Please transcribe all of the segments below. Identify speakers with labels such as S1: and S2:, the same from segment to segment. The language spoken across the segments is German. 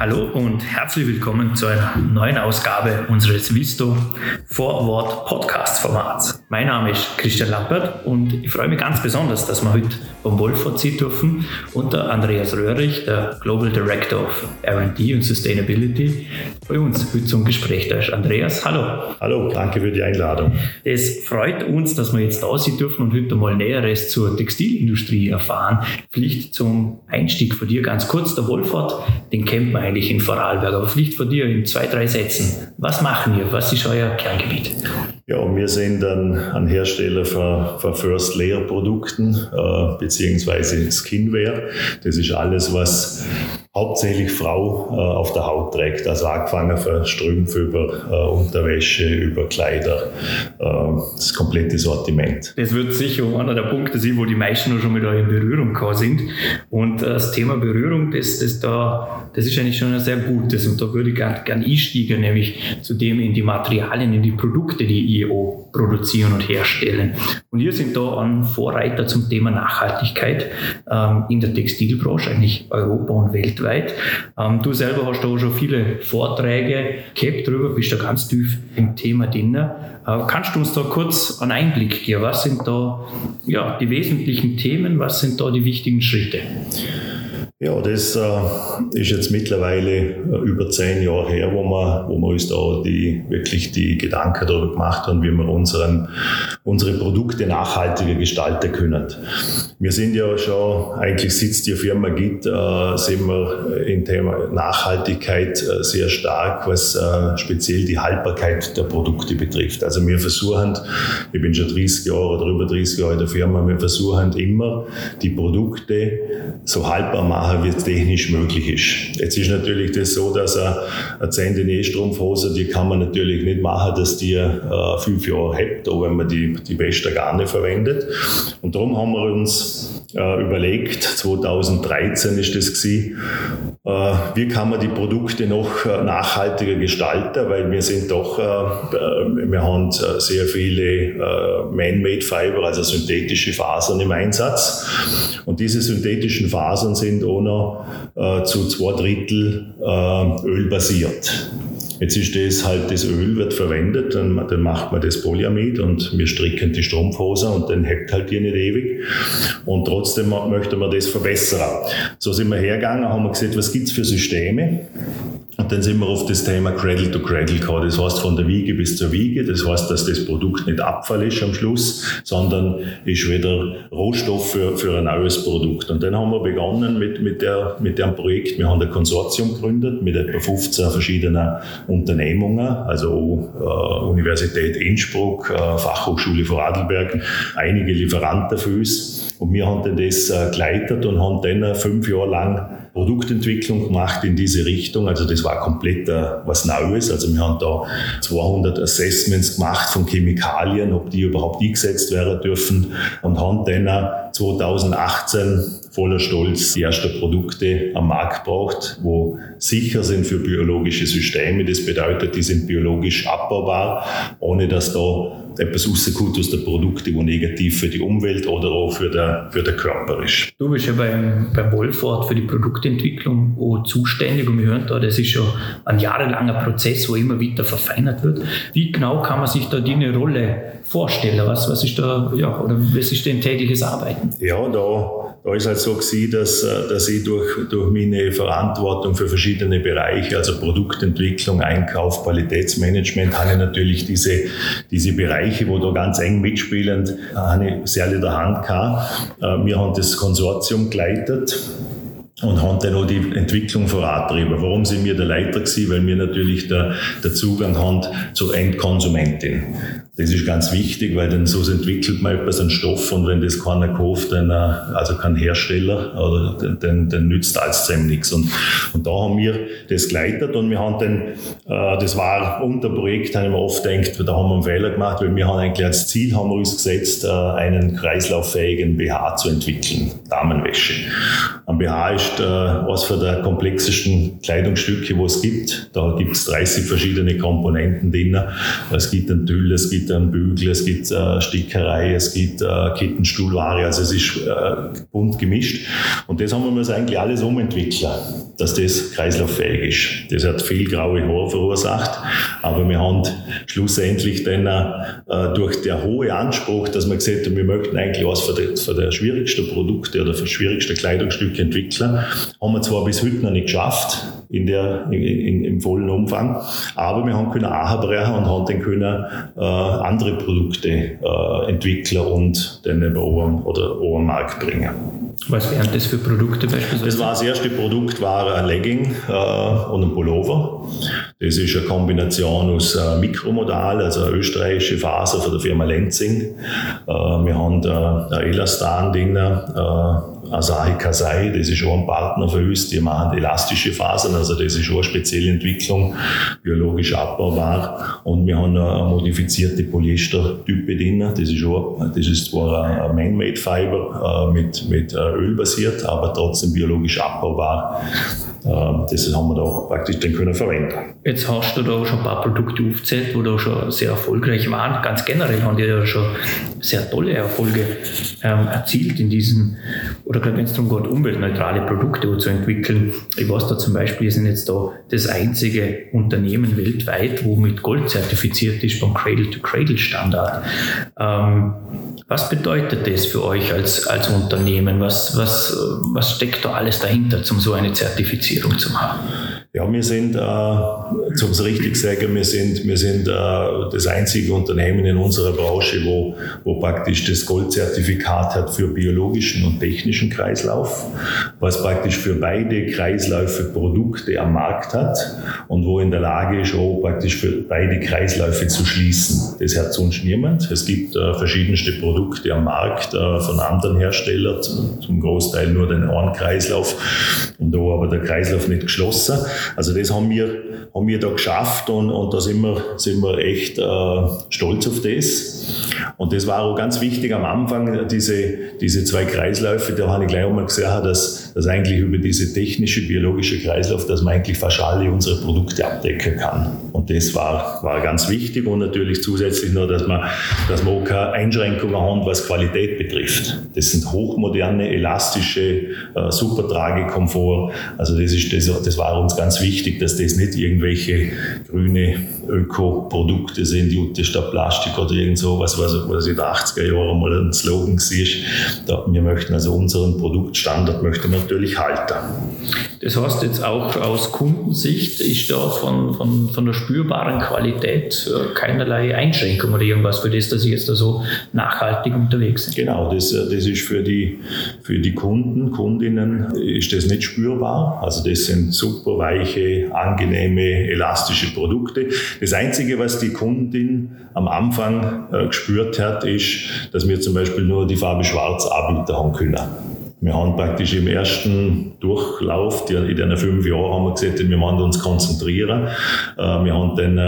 S1: Hallo und herzlich willkommen zu einer neuen Ausgabe unseres Visto Vorwort Podcast Formats. Mein Name ist Christian Lampert und ich freue mich ganz besonders, dass wir heute beim Wolfort ziehen dürfen und der Andreas Röhrig, der Global Director of R&D und Sustainability, bei uns heute zum Gespräch da ist. Andreas, hallo.
S2: Hallo, danke für die Einladung.
S1: Es freut uns, dass wir jetzt da sein dürfen und heute mal Näheres zur Textilindustrie erfahren. Vielleicht zum Einstieg von dir ganz kurz. Der Wolfort, den kennt man eigentlich in Vorarlberg, aber vielleicht von dir in zwei, drei Sätzen. Was machen wir? Was ist euer Kerngebiet?
S2: Ja, wir sind ein, ein Hersteller für, für First Layer Produkten äh, beziehungsweise Skinwear. Das ist alles, was hauptsächlich Frau äh, auf der Haut trägt. Also angefangen von Strümpfe über äh, Unterwäsche, über Kleider, äh, das komplette Sortiment.
S1: Das wird sicher einer der Punkte sein, wo die meisten schon mit euch in Berührung gekommen sind. Und äh, das Thema Berührung, das, das, da, das ist eigentlich schon ein sehr gutes. Und da würde ich gerne gern einsteigen, nämlich zu dem in die Materialien, in die Produkte, die ihr produzieren und herstellen. Und ihr sind da ein Vorreiter zum Thema Nachhaltigkeit ähm, in der Textilbranche, eigentlich Europa und weltweit. Ähm, du selber hast da schon viele Vorträge gehabt drüber, bist da ganz tief im Thema drin. Äh, kannst du uns da kurz einen Einblick geben? Was sind da ja, die wesentlichen Themen? Was sind da die wichtigen Schritte?
S2: Ja, das äh, ist jetzt mittlerweile äh, über zehn Jahre her, wo wir, wo wir uns da die, wirklich die Gedanken darüber gemacht haben, wie wir unseren, unsere Produkte nachhaltiger gestalten können. Wir sind ja schon, eigentlich sitzt die Firma GIT, äh, sind wir im Thema Nachhaltigkeit äh, sehr stark, was äh, speziell die Haltbarkeit der Produkte betrifft. Also wir versuchen, ich bin schon 30 Jahre oder über 30 Jahre in der Firma, wir versuchen immer, die Produkte so haltbar machen, machen, wie es technisch möglich ist. Jetzt ist natürlich das so, dass eine, eine 10 Nähstrumpfhose, die kann man natürlich nicht machen, dass die äh, fünf Jahre hebt, auch wenn man die, die beste Garne verwendet. Und darum haben wir uns äh, überlegt, 2013 ist das gewesen, äh, wie kann man die Produkte noch äh, nachhaltiger gestalten, weil wir sind doch, äh, äh, wir haben sehr viele Man-Made Fiber, also synthetische Fasern im Einsatz. Und diese synthetischen Fasern sind auch noch zu zwei Drittel ölbasiert. Jetzt ist das halt, das Öl wird verwendet, dann, dann macht man das Polyamid und wir stricken die Strumpfhose und dann hebt halt die nicht ewig. Und trotzdem möchte man das verbessern. So sind wir hergegangen, haben wir gesagt, was gibt's für Systeme? Und dann sind wir auf das Thema Cradle to Cradle gekommen. Das heißt von der Wiege bis zur Wiege. Das heißt, dass das Produkt nicht Abfall ist am Schluss, sondern ist wieder Rohstoff für, für ein neues Produkt. Und dann haben wir begonnen mit, mit, der, mit dem Projekt. Wir haben ein Konsortium gegründet mit etwa 15 verschiedenen Unternehmungen, also äh, Universität Innsbruck, äh, Fachhochschule Vorarlberg, einige Lieferanten für uns. Und wir haben das äh, geleitet und haben dann fünf Jahre lang Produktentwicklung gemacht in diese Richtung. Also das war komplett äh, was Neues. Also wir haben da 200 Assessments gemacht von Chemikalien, ob die überhaupt eingesetzt werden dürfen und haben dann 2018 äh, voller Stolz die ersten Produkte am Markt gebracht, wo sicher sind für biologische Systeme. Das bedeutet, die sind biologisch abbaubar, ohne dass da etwas rauskommt aus den Produkten, die negativ für die Umwelt oder auch für den, für den Körper ist.
S1: Du bist ja beim, beim Wolfort für die Produktentwicklung auch zuständig und wir hören da, das ist schon ein jahrelanger Prozess, wo immer wieder verfeinert wird. Wie genau kann man sich da deine Rolle vorstellen? Was, was ist da, ja, oder was ist denn tägliches Arbeiten?
S2: Ja, da da ist halt so gewesen, dass, äh, dass ich durch, durch meine Verantwortung für verschiedene Bereiche, also Produktentwicklung, Einkauf, Qualitätsmanagement, habe ich natürlich diese, diese Bereiche, wo da ganz eng mitspielen, äh, habe ich sehr in der Hand gehabt. Äh, wir haben das Konsortium geleitet und haben dann auch die Entwicklung vorantrieben. Warum sind wir der Leiter gewesen? Weil wir natürlich der, der Zugang haben zur Endkonsumentin. Das ist ganz wichtig, weil dann so entwickelt man etwas an Stoff und wenn das keiner kauft, dann, äh, also kein Hersteller, oder, dann, dann nützt alles zusammen nichts. Und, und da haben wir das geleitet und wir haben dann, äh, das war unter Projekt, haben wir oft gedacht, da haben wir einen Fehler gemacht, weil wir haben eigentlich als Ziel haben wir uns gesetzt, äh, einen kreislauffähigen BH zu entwickeln, Damenwäsche. Ein BH ist ist äh, eines von der komplexesten Kleidungsstücke, wo es gibt. Da gibt es 30 verschiedene Komponenten drin. Es gibt einen Tüll, es gibt einen Bügel, es gibt äh, Stickerei, es gibt äh, Kettenstuhlware. Also es ist äh, bunt gemischt. Und das haben wir uns eigentlich alles umentwickelt, dass das kreislauffähig ist. Das hat viel graue Haare verursacht, aber wir haben schlussendlich dann äh, durch der hohe Anspruch, dass wir gesagt haben, wir möchten eigentlich was die, für die schwierigsten Produkte oder für schwierigste Kleidungsstücke entwickeln, haben wir zwar bis heute noch nicht geschafft, in der, in, in, im vollen Umfang. Aber wir haben können brechen und haben dann können äh, andere Produkte äh, entwickeln und dann über Ohren oder Ohren Markt bringen.
S1: Was wären das für Produkte beispielsweise?
S2: Das war das erste Produkt war ein Legging äh, und ein Pullover. Das ist eine Kombination aus äh, Mikromodal, also eine österreichische Faser von der Firma Lenzing. Äh, wir haben da Elastan drin, äh, Asahi Kasai, das ist auch ein Partner für uns, die machen elastische Fasern, also das ist auch eine spezielle Entwicklung, biologisch abbaubar. Und wir haben eine modifizierte Polyester-Type drin, das ist, auch, das ist zwar ein Man-Made Fiber äh, mit, mit äh, Öl basiert, aber trotzdem biologisch abbaubar. Ähm, das haben wir da praktisch dann können verwenden.
S1: Jetzt hast du da schon ein paar Produkte aufgezählt, wo da schon sehr erfolgreich waren. Ganz generell haben die ja schon sehr tolle Erfolge ähm, erzielt in diesen, oder gerade wenn es darum geht, umweltneutrale Produkte zu entwickeln. Ich weiß da zum Beispiel, wir sind jetzt da das einzige Unternehmen weltweit, wo mit Gold zertifiziert ist beim Cradle-to-Cradle-Standard. Ähm, was bedeutet das für euch als, als Unternehmen? Was, was, was steckt da alles dahinter, um so eine Zertifizierung zu haben?
S2: Ja, wir sind, äh, zum es richtig sagen, wir sind, wir sind äh, das einzige Unternehmen in unserer Branche, wo, wo praktisch das Goldzertifikat hat für biologischen und technischen Kreislauf, was praktisch für beide Kreisläufe Produkte am Markt hat und wo in der Lage ist, auch praktisch für beide Kreisläufe zu schließen. Das hat sonst niemand. Es gibt äh, verschiedenste Produkte am Markt äh, von anderen Herstellern, zum Großteil nur den einen Kreislauf und da aber der Kreislauf nicht geschlossen. Also das haben wir, haben wir da geschafft und, und da sind wir, sind wir echt äh, stolz auf das. Und das war auch ganz wichtig am Anfang, diese, diese zwei Kreisläufe, da habe ich gleich einmal gesehen, dass, dass eigentlich über diese technische, biologische Kreislauf, dass man eigentlich fast alle unsere Produkte abdecken kann. Und das war, war ganz wichtig und natürlich zusätzlich noch, dass man, dass man auch keine Einschränkungen haben, was Qualität betrifft. Das sind hochmoderne, elastische, äh, super Tragekomfort. Also das ist, das, das war uns ganz wichtig, dass das nicht irgendwelche grüne Öko-Produkte sind, Jute statt Plastik oder irgend sowas, was, was in den 80er Jahren mal ein Slogan war. Wir möchten also unseren Produktstandard möchten wir natürlich halten.
S1: Das heißt jetzt auch aus Kundensicht ist da von, von, von der spürbaren Qualität äh, keinerlei Einschränkung oder irgendwas für das, dass ich jetzt da so nachhaltig unterwegs bin.
S2: Genau, das, äh, das ist für die, für die Kunden, Kundinnen ist das nicht spürbar. Also das sind super weiche, angenehme, elastische Produkte. Das Einzige, was die Kundin am Anfang äh, gespürt hat, ist, dass wir zum Beispiel nur die Farbe Schwarz anbieten können. Wir haben praktisch im ersten Durchlauf, in den fünf Jahren haben wir gesagt, wir wollen uns konzentrieren. Äh, wir haben dann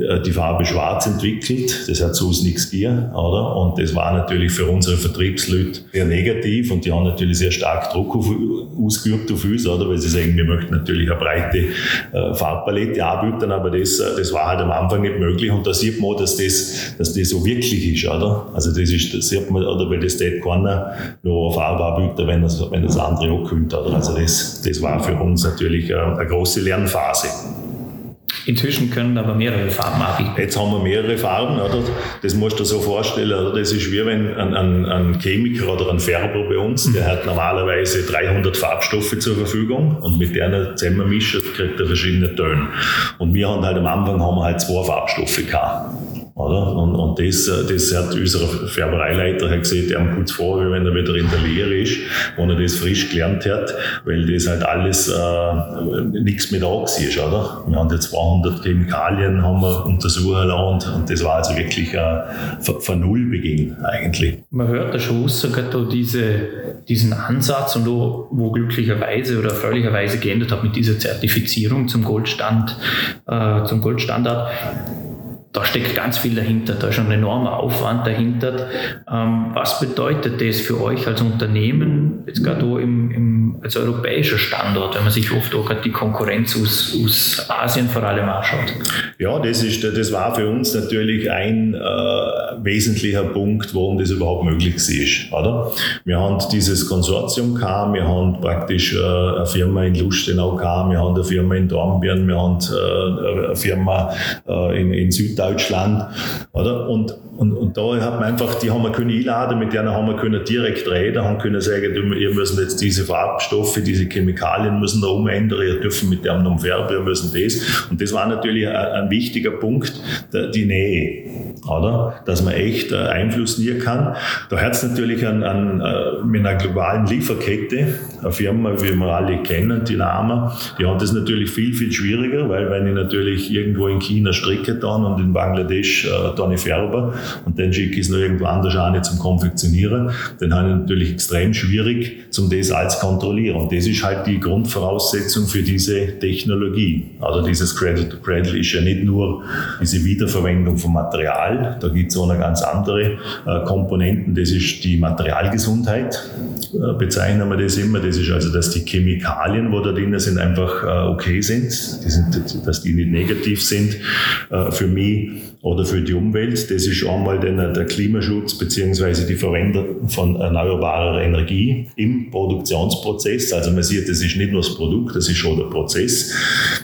S2: äh, die Farbe Schwarz entwickelt. Das hat zu uns nichts gegeben, oder? Und das war natürlich für unsere Vertriebsleute sehr negativ und die haben natürlich sehr stark Druck auf, ausgeübt auf uns, oder? Weil sie sagen, wir möchten natürlich eine breite äh, Farbpalette anbieten, aber das, das war halt am Anfang nicht möglich und da sieht man dass das, dass das so wirklich ist, oder? Also das ist, das sieht man, oder? Weil das tät keiner nur auf Farbe anbieten, wenn das, wenn das andere auch könnte. Also das, das war für uns natürlich eine, eine große Lernphase.
S1: Inzwischen können aber mehrere Farben anbieten.
S2: Jetzt haben wir mehrere Farben, oder? Das musst du dir so vorstellen, oder? Das ist wie wenn ein, ein, ein Chemiker oder ein Färber bei uns, der hat normalerweise 300 Farbstoffe zur Verfügung und mit denen zusammenmischen kriegt er verschiedene Töne. Und wir haben halt am Anfang haben wir halt zwei Farbstoffe gehabt. Oder? Und, und das, das hat unser Färbereileiter hat gesehen, der kommt vor, wie wenn er wieder in der Lehre ist, wo er das frisch gelernt hat, weil das halt alles äh, nichts mehr da war, oder? Wir haben jetzt 200 Chemikalien haben wir untersuchen lassen und, das war also wirklich äh, von Null Beginn eigentlich.
S1: Man hört da schon raus, sogar diese, diesen Ansatz und wo, wo glücklicherweise oder erfreulicherweise geändert hat mit dieser Zertifizierung zum Goldstand, äh, zum Goldstandard da steckt ganz viel dahinter, da ist schon ein enormer Aufwand dahinter. Ähm, was bedeutet das für euch als Unternehmen, jetzt gerade im, im, als europäischer Standort, wenn man sich oft auch gerade die Konkurrenz aus, aus Asien vor allem anschaut?
S2: Ja, das, ist, das war für uns natürlich ein äh, wesentlicher Punkt, warum das überhaupt möglich ist. Oder? Wir haben dieses Konsortium gehabt, wir haben praktisch äh, eine Firma in Lustenau gehabt, wir haben eine Firma in Dornbirn, wir haben äh, eine Firma äh, in, in Deutschland, oder? Und, und, und da hat man einfach, die haben wir können einladen, mit denen haben wir können direkt reden, haben können sagen, ihr müssen jetzt diese Farbstoffe, diese Chemikalien müssen da umändern, ihr dürfen mit dem noch färben, ihr müssen das. Und das war natürlich ein, ein wichtiger Punkt, die Nähe, oder? Dass man echt äh, Einfluss nehmen kann. Da hat es natürlich an, an, äh, mit einer globalen Lieferkette, eine Firma, wie wir alle kennen, die Lama, die haben das natürlich viel, viel schwieriger, weil wenn ich natürlich irgendwo in China stricke dann und in Bangladesch äh, dann färbe und dann schicke ich es noch irgendwo anders an zum Konfektionieren, dann habe ich natürlich extrem schwierig, zum das alles kontrollieren. Und das ist halt die Grundvoraussetzung für diese Technologie. Also dieses Cradle to Cradle ist ja nicht nur diese Wiederverwendung von Material, da gibt es auch eine ganz andere äh, Komponenten, das ist die Materialgesundheit, äh, bezeichnen wir das immer. Das ist also, dass die Chemikalien, wo da drin sind, einfach äh, okay sind, die sind, dass die nicht negativ sind. Äh, für mich oder für die Umwelt. Das ist einmal der Klimaschutz beziehungsweise die Verwendung von erneuerbarer Energie im Produktionsprozess. Also man sieht, das ist nicht nur das Produkt, das ist schon der Prozess.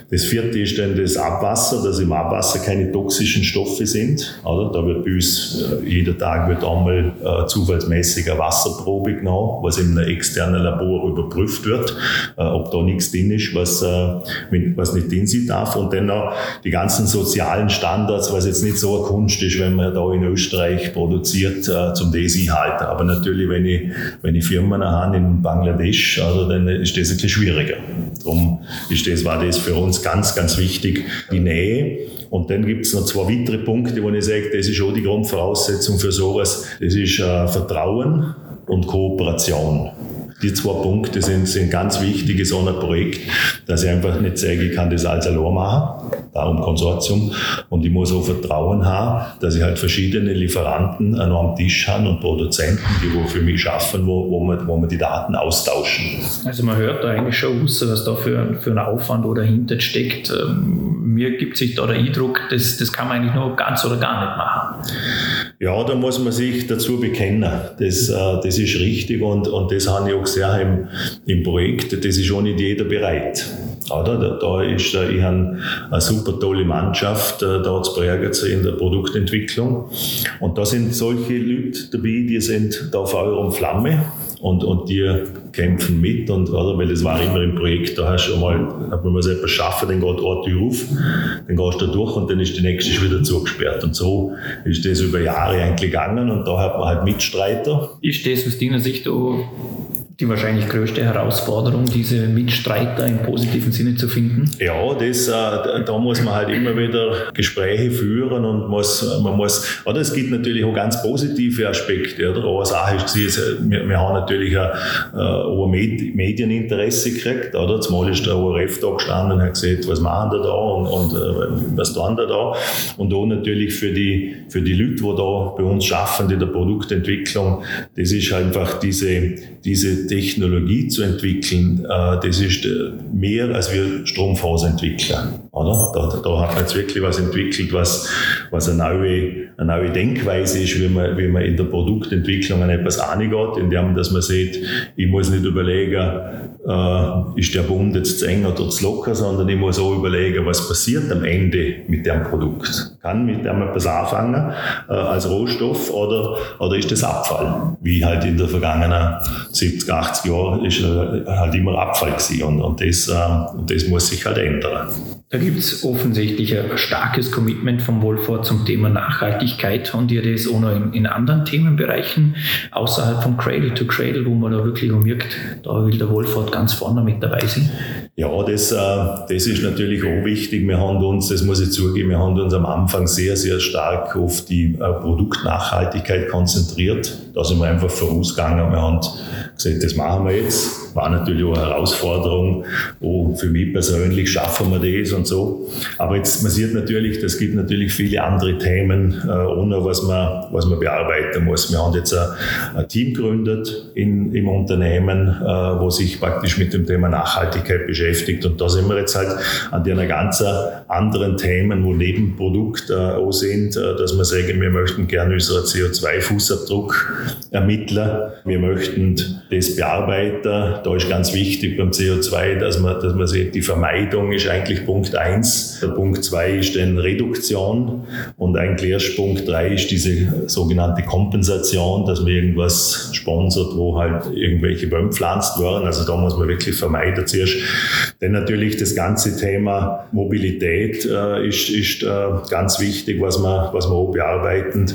S2: Das vierte ist dann das Abwasser, dass im Abwasser keine toxischen Stoffe sind. Oder? Da wird bei uns äh, jeder Tag wird einmal äh, zufallsmäßig eine Wasserprobe genommen, was in einem externen Labor überprüft wird, äh, ob da nichts drin ist, was, äh, was nicht drin sein darf. Und dann noch die ganzen sozialen Standards, was jetzt nicht so eine Kunst ist, wenn man da in Österreich produziert, äh, zum das halten. Aber natürlich, wenn ich, wenn ich Firmen habe in Bangladesch, also dann ist das ein bisschen schwieriger. Darum ist das, war das für uns ganz, ganz wichtig, die Nähe. Und dann gibt es noch zwei weitere Punkte, wo ich sage, das ist auch die Grundvoraussetzung für sowas. Das ist äh, Vertrauen und Kooperation. Die zwei Punkte sind, sind ganz wichtig in so einem Projekt, dass ich einfach nicht sage, ich kann das als allein machen, darum Konsortium, und ich muss auch Vertrauen haben, dass ich halt verschiedene Lieferanten am Tisch habe und Produzenten, die wo für mich schaffen, wo, wo, wir, wo wir die Daten austauschen.
S1: Also man hört da eigentlich schon raus, was da für, für ein Aufwand oder dahinter steckt. Ähm, mir gibt sich da der Eindruck, das, das kann man eigentlich nur ganz oder gar nicht machen.
S2: Ja, da muss man sich dazu bekennen. Das, äh, das ist richtig und, und das habe ich auch gesehen im, im Projekt. Das ist auch nicht jeder bereit. Oder? Da, da ist, äh, ich habe eine super tolle Mannschaft äh, da zu Bregenz in der Produktentwicklung. Und da sind solche Leute dabei, die sind da Feuer und Flamme und, und die kämpfen mit und, oder, weil das war immer im Projekt, da hast du mal, hat man mal etwas schaffen, dann geht eine Tür auf, dann gehst du da durch und dann ist die nächste schon wieder zugesperrt und so ist das über Jahre eigentlich gegangen und da hat man halt Mitstreiter.
S1: Ist das aus deiner Sicht auch die wahrscheinlich größte Herausforderung, diese Mitstreiter im positiven Sinne zu finden?
S2: Ja, das, äh, da muss man halt immer wieder Gespräche führen und muss, man muss, oder es gibt natürlich auch ganz positive Aspekte, oder? Eine Sache ist wir, wir haben natürlich ein, äh, ein Medieninteresse gekriegt, oder? Zumal ist der ORF da gestanden und hat gesagt, was machen wir da und, und äh, was tun wir da? Und auch natürlich für die, für die Leute, die da bei uns arbeiten in der Produktentwicklung, das ist einfach diese, diese Technologie zu entwickeln, äh, das ist äh, mehr als wir Stromfaserentwickler. Oder? Da, da hat man jetzt wirklich was entwickelt, was, was eine, neue, eine neue Denkweise ist, wie man, wie man in der Produktentwicklung an etwas angeht, indem dass man sieht, ich muss nicht überlegen, äh, ist der Bund jetzt zu eng oder zu locker, sondern ich muss auch überlegen, was passiert am Ende mit dem Produkt. Kann mit dem etwas anfangen äh, als Rohstoff oder, oder ist das Abfall? Wie halt in der vergangenen 70, 80 Jahren ist äh, halt immer Abfall gewesen und, und, das, äh, und das muss sich halt ändern.
S1: Da gibt es offensichtlich ein starkes Commitment vom Wohlfahrt zum Thema Nachhaltigkeit. Und ihr das auch noch in, in, anderen Themenbereichen außerhalb von Cradle to Cradle, wo man da wirklich merkt, da will der Wohlfahrt ganz vorne mit dabei sein?
S2: Ja, das, äh, das ist natürlich auch wichtig. Wir haben uns, das muss ich zugeben, wir haben uns am Anfang sehr, sehr stark auf die äh, Produktnachhaltigkeit konzentriert. Da sind wir einfach vorausgegangen. Wir haben gesagt, das machen wir jetzt. War natürlich auch eine Herausforderung. Oh, für mich persönlich schaffen wir das und so. Aber jetzt, man sieht natürlich, es gibt natürlich viele andere Themen, äh, ohne was man, was man bearbeiten muss. Wir haben jetzt ein, Team gegründet in, im Unternehmen, wo sich praktisch mit dem Thema Nachhaltigkeit beschäftigt. Und da sind wir jetzt halt an den ganz anderen Themen, wo Nebenprodukte äh, auch sind, äh, dass wir sagen, wir möchten gerne unseren CO2-Fußabdruck ermitteln. Wir möchten das bearbeiten. Da ist ganz wichtig beim CO2, dass man, dass man sieht, die Vermeidung ist eigentlich Punkt eins. Der Punkt zwei ist dann Reduktion. Und eigentlich erst Punkt drei ist diese sogenannte Kompensation, dass man irgendwas sponsert, wo halt irgendwelche Bäume pflanzt werden. Also da muss man wirklich vermeiden zuerst. Denn natürlich das ganze Thema Mobilität äh, ist, ist äh, ganz wichtig, was wir, was wir auch bearbeiten.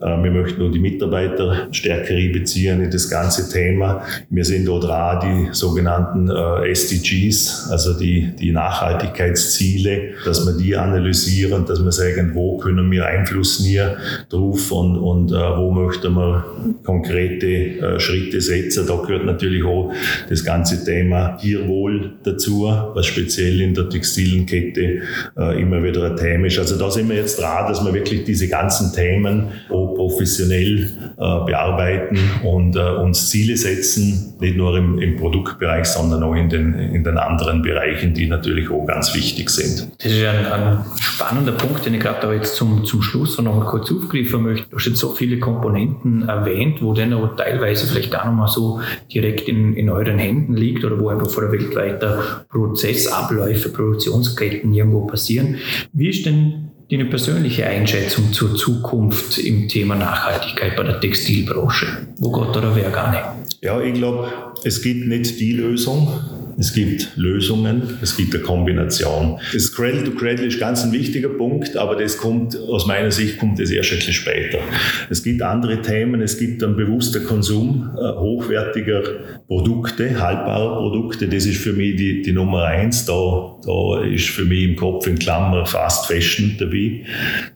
S2: Äh, wir möchten nur die Mitarbeiter stärker einbeziehen in das ganze Thema. Wir sind auch dran, die sogenannten äh, SDGs, also die, die Nachhaltigkeitsziele, dass wir die analysieren, dass wir sagen, wo können wir Einfluss nehmen drauf und, und äh, wo möchten wir konkrete äh, Schritte setzen. Da gehört natürlich auch das ganze Thema Tierwohl dazu, was speziell in der textilen Kette äh, immer wieder ein Thema ist. Also da sind wir jetzt dran, dass wir wirklich diese ganzen Themen auch professionell äh, bearbeiten und äh, uns Ziele setzen, nicht nur im, im Produktbereich, sondern auch in den, in den anderen Bereichen, die natürlich auch ganz wichtig sind.
S1: Das ist ein, ein spannender Punkt, den ich gerade jetzt zum, zum Schluss noch mal kurz aufgreifen möchte. Du hast jetzt so viele Komponenten erwähnt, wo dann aber teilweise vielleicht gar noch mal so direkt in, in euren Händen liegt oder wo einfach vor der weltweiter Prozessabläufe, Produktionsketten irgendwo passieren. Wie ist denn deine persönliche Einschätzung zur Zukunft im Thema Nachhaltigkeit bei der Textilbranche? Wo Gott oder wer gar nicht?
S2: Ja, ich glaube, es gibt nicht die Lösung. Es gibt Lösungen, es gibt eine Kombination. Das Cradle to Cradle ist ganz ein wichtiger Punkt, aber das kommt, aus meiner Sicht, kommt das erst ein später. Es gibt andere Themen, es gibt einen bewusster Konsum äh, hochwertiger Produkte, haltbarer Produkte. Das ist für mich die, die Nummer eins. Da, da ist für mich im Kopf in Klammer Fast Fashion dabei.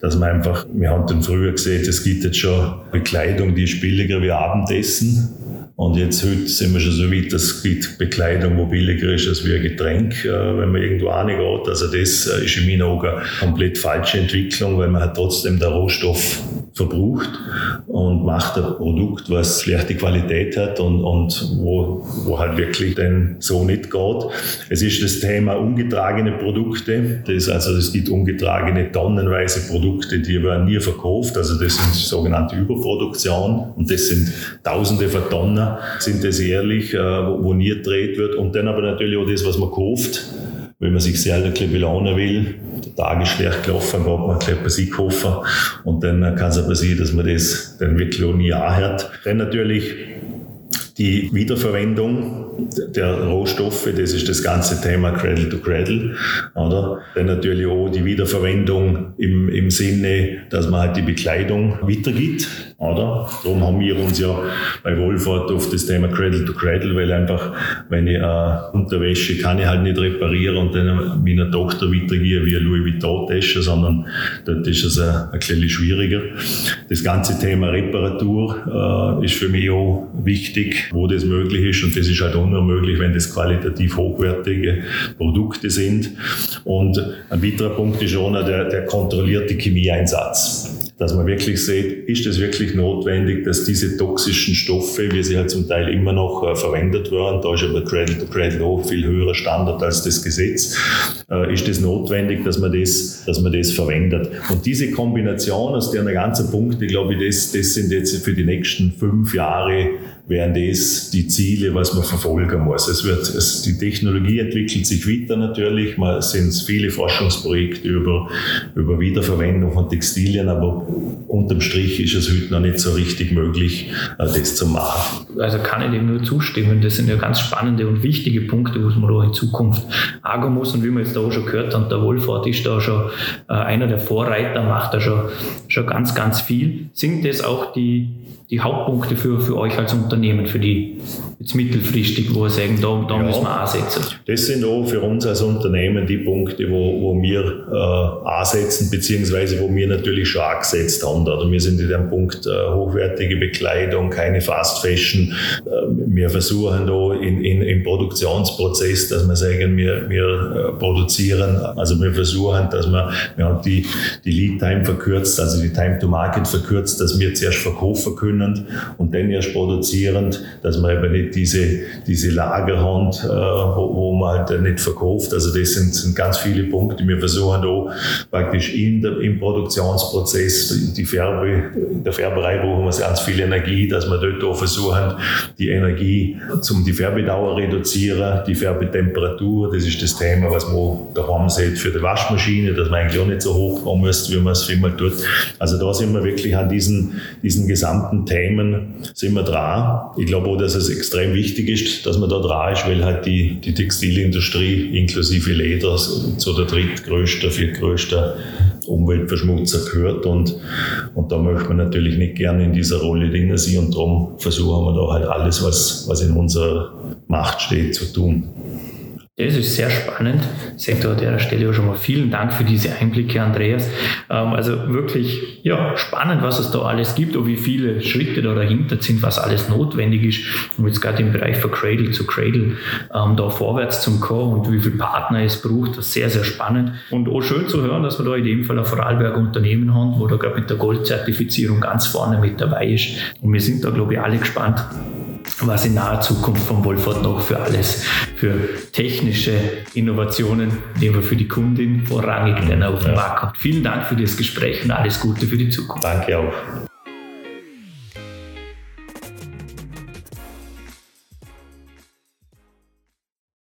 S2: Dass man einfach, wir haben dann früher gesehen, es gibt jetzt schon Bekleidung, die ist billiger wie Abendessen. Und jetzt heute sind wir schon so weit, dass es gibt Bekleidung, wo billiger ist als wie ein Getränk, äh, wenn man irgendwo reingeht. Also das äh, ist in meinen Augen eine komplett falsche Entwicklung, weil man hat trotzdem den Rohstoff verbraucht und macht ein Produkt, was schlechte Qualität hat und, und wo, wo halt wirklich dann so nicht geht. Es ist das Thema ungetragene Produkte. Das, also es gibt ungetragene tonnenweise Produkte, die werden nie verkauft. Also das sind sogenannte Überproduktion und das sind Tausende von Tonnen, sind das jährlich, äh, wo, nie gedreht wird. Und dann aber natürlich auch das, was man kauft wenn man sich selber ein belohnen will, der Tag ist schlecht gelaufen, geht man ein bisschen Musik kaufen und dann kann es aber sein, dass man das dann wirklich auch nie anhört. Dann natürlich die Wiederverwendung der Rohstoffe, das ist das ganze Thema Cradle to Cradle, oder? Dann natürlich auch die Wiederverwendung im, im Sinne, dass man halt die Bekleidung weitergibt, oder? Darum haben wir uns ja bei Wohlfahrt auf das Thema Cradle to Cradle, weil einfach, wenn ich äh, Unterwäsche kann ich halt nicht reparieren und dann meiner Tochter weitergeben wie eine Louis Vuitton Tasche, sondern dort ist es ein, ein bisschen schwieriger. Das ganze Thema Reparatur äh, ist für mich auch wichtig, wo das möglich ist und das ist halt unmöglich, wenn das qualitativ hochwertige Produkte sind. Und ein weiterer Punkt ist noch der, der kontrollierte Chemieeinsatz dass man wirklich sieht, ist es wirklich notwendig, dass diese toxischen Stoffe, wie sie halt zum Teil immer noch äh, verwendet werden, da ist aber Cradle to Cradle auch viel höherer Standard als das Gesetz, äh, ist es notwendig, dass man das, dass man das verwendet. Und diese Kombination aus der ganzen Punkte, glaube ich, das, das sind jetzt für die nächsten fünf Jahre wären das die Ziele, was man verfolgen muss. Es wird, es, die Technologie entwickelt sich weiter natürlich. Es sind viele Forschungsprojekte über, über Wiederverwendung von Textilien, aber unterm Strich ist es heute noch nicht so richtig möglich, äh, das zu machen.
S1: Also kann ich dem nur zustimmen. Das sind ja ganz spannende und wichtige Punkte, was man da in Zukunft angehen muss. Und wie man jetzt da auch schon gehört hat, der Wohlfahrt ist da schon äh, einer der Vorreiter, macht da schon, schon ganz, ganz viel. Sind das auch die die Hauptpunkte für, für euch als Unternehmen, für die jetzt mittelfristig, wo ihr sagen, da, da ja, müssen wir ansetzen?
S2: Das sind auch für uns als Unternehmen die Punkte, wo, wo wir äh, ansetzen, beziehungsweise wo wir natürlich schon angesetzt haben. Oder wir sind in dem Punkt äh, hochwertige Bekleidung, keine Fast Fashion. Äh, wir versuchen da in, in, im Produktionsprozess, dass wir sagen, wir, wir äh, produzieren, also wir versuchen, dass wir, wir haben die, die Lead Time verkürzt, also die Time to Market verkürzt, dass wir zuerst verkaufen können und dann erst produzieren, dass wir eben nicht diese, diese Lagerhand, äh, wo, wo man halt nicht verkauft. Also das sind, sind ganz viele Punkte. Wir versuchen da praktisch in der, im Produktionsprozess, die Färbe, in der Färberei brauchen wir ganz viel Energie, dass wir dort auch versuchen, die Energie zum die Färbedauer reduzieren, die Färbetemperatur, das ist das Thema, was man daheim sieht für die Waschmaschine, dass man eigentlich auch nicht so hoch kommen muss, wie man es immer tut. Also da sind wir wirklich an diesen, diesen gesamten Themen sind wir dran. Ich glaube auch, dass es extrem wichtig ist, dass man da dran ist, weil halt die, die Textilindustrie inklusive Leder zu der drittgrößten, viertgrößten Umweltverschmutzer gehört und, und da möchte man natürlich nicht gerne in dieser Rolle drin sein und darum versuchen wir da halt alles, was, was in unserer Macht steht, zu tun.
S1: Das ist sehr spannend. Ich sage an der Stelle auch schon mal vielen Dank für diese Einblicke, Andreas. Ähm, also wirklich ja, spannend, was es da alles gibt und wie viele Schritte da dahinter sind, was alles notwendig ist, um jetzt gerade im Bereich von Cradle zu Cradle ähm, da vorwärts zu kommen und wie viele Partner es braucht. Das ist sehr, sehr spannend. Und auch schön zu hören, dass wir da in dem Fall ein Vorarlberg Unternehmen haben, wo da gerade mit der Goldzertifizierung ganz vorne mit dabei ist. Und wir sind da, glaube ich, alle gespannt, was in naher Zukunft von Wolford noch für alles, für technische Innovationen, die wir für die Kundin vorrangig dann auf dem Markt kommt. Vielen Dank für das Gespräch und alles Gute für die Zukunft.
S2: Danke auch.